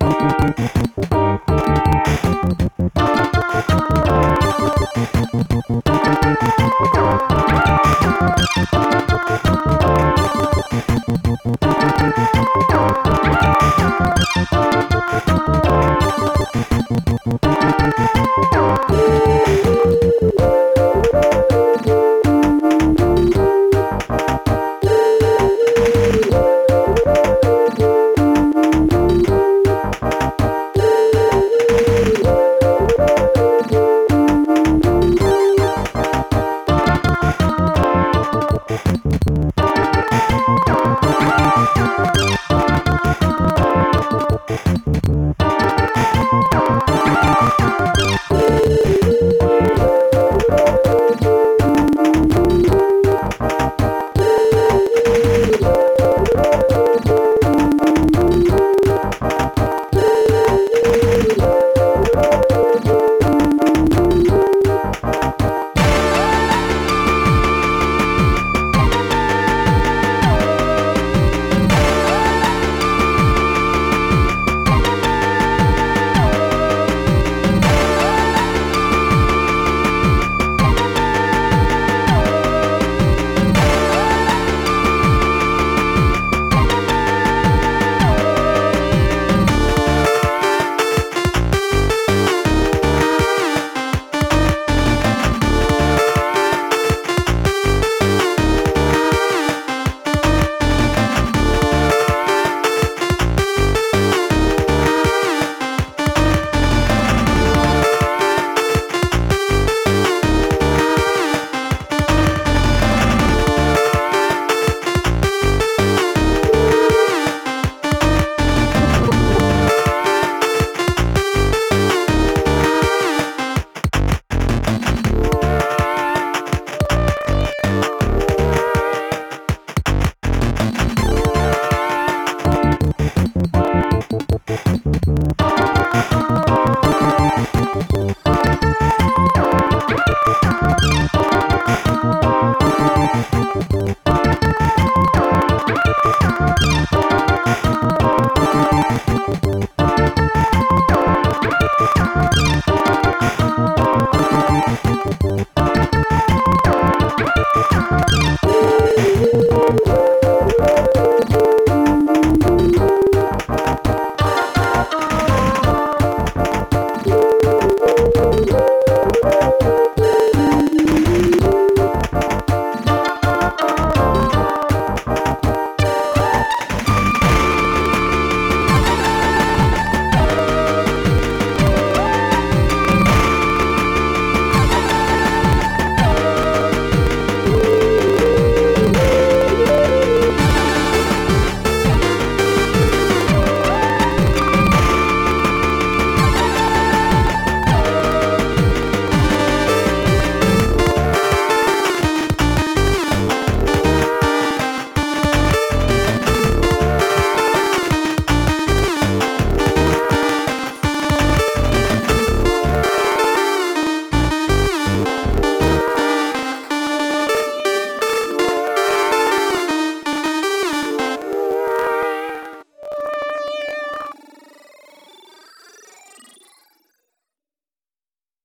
Ella se llama Ella, ella se llama Ella. Ella